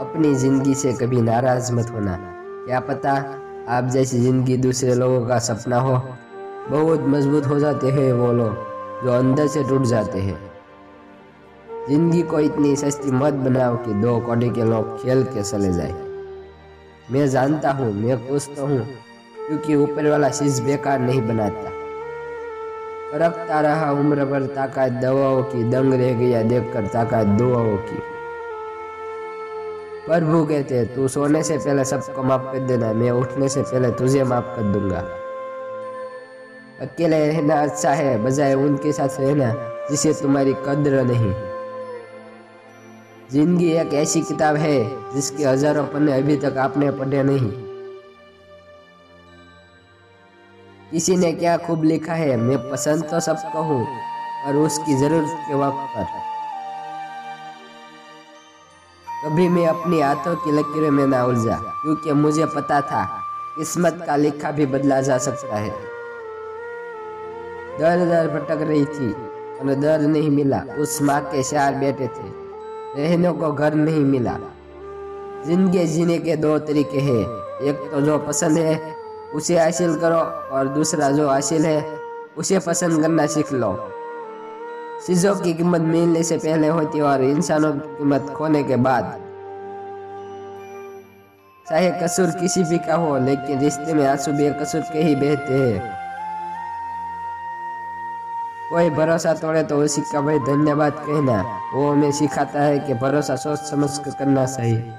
अपनी ज़िंदगी से कभी नाराज़ मत होना। क्या पता आप जैसी ज़िंदगी दूसरे लोगों का सपना हो। बहुत मज़बूत हो जाते हैं वो लोग जो अंदर से टूट जाते हैं। ज़िंदगी को इतनी सस्ती मत बनाओ कि दो कौड़ी के लोग खेल के चले जाए। मैं जानता हूँ, मैं खुश तो हूँ, क्योंकि ऊपर वाला चीज़ बेकार नहीं बनाता। फरकता रहा उम्र भर ताकत दवाओं की, दंग रह गया देखकर ताकत दुआओं की। प्रभु कहते तू सोने से पहले सबको माफ़ कर देना, मैं उठने से पहले तुझे माफ़ कर दूँगा। अकेले रहना अच्छा है, बजाय उनके साथ रहना, जिसे तुम्हारी कद्र नहीं। ज़िंदगी एक ऐसी किताब है, जिसके हज़ारों पन्ने अभी तक आपने पढ़े नहीं। किसी ने क्या खूब लिखा है, मैं पसंद तो सबको हूँ और उसकी ज़रूरत के वक्त पर। कभी मैं अपनी हाथों की लकीरों में ना उलझा, क्योंकि मुझे पता था, किस्मत का लिखा भी बदला जा सकता है। दर दर भटक रही थी और दर नहीं मिला, उस माँ के चार बेटे थे, रहने को घर नहीं मिला। ज़िंदगी जीने के दो तरीके हैं, एक तो जो पसंद है, उसे हासिल करो, और दूसरा जो हासिल है, उसे पसंद करना सीख लो। चीज़ों की कीमत मिलने से पहले होती है और इंसानों की कीमत खोने के बाद। चाहे कसूर किसी भी का हो, लेकिन रिश्ते में आँसू बेकसूर के ही बहते हैं। कोई भरोसा तोड़े तो उसी का भाई धन्यवाद कहना, वो हमें सिखाता है कि भरोसा सोच समझ कर करना चाहिए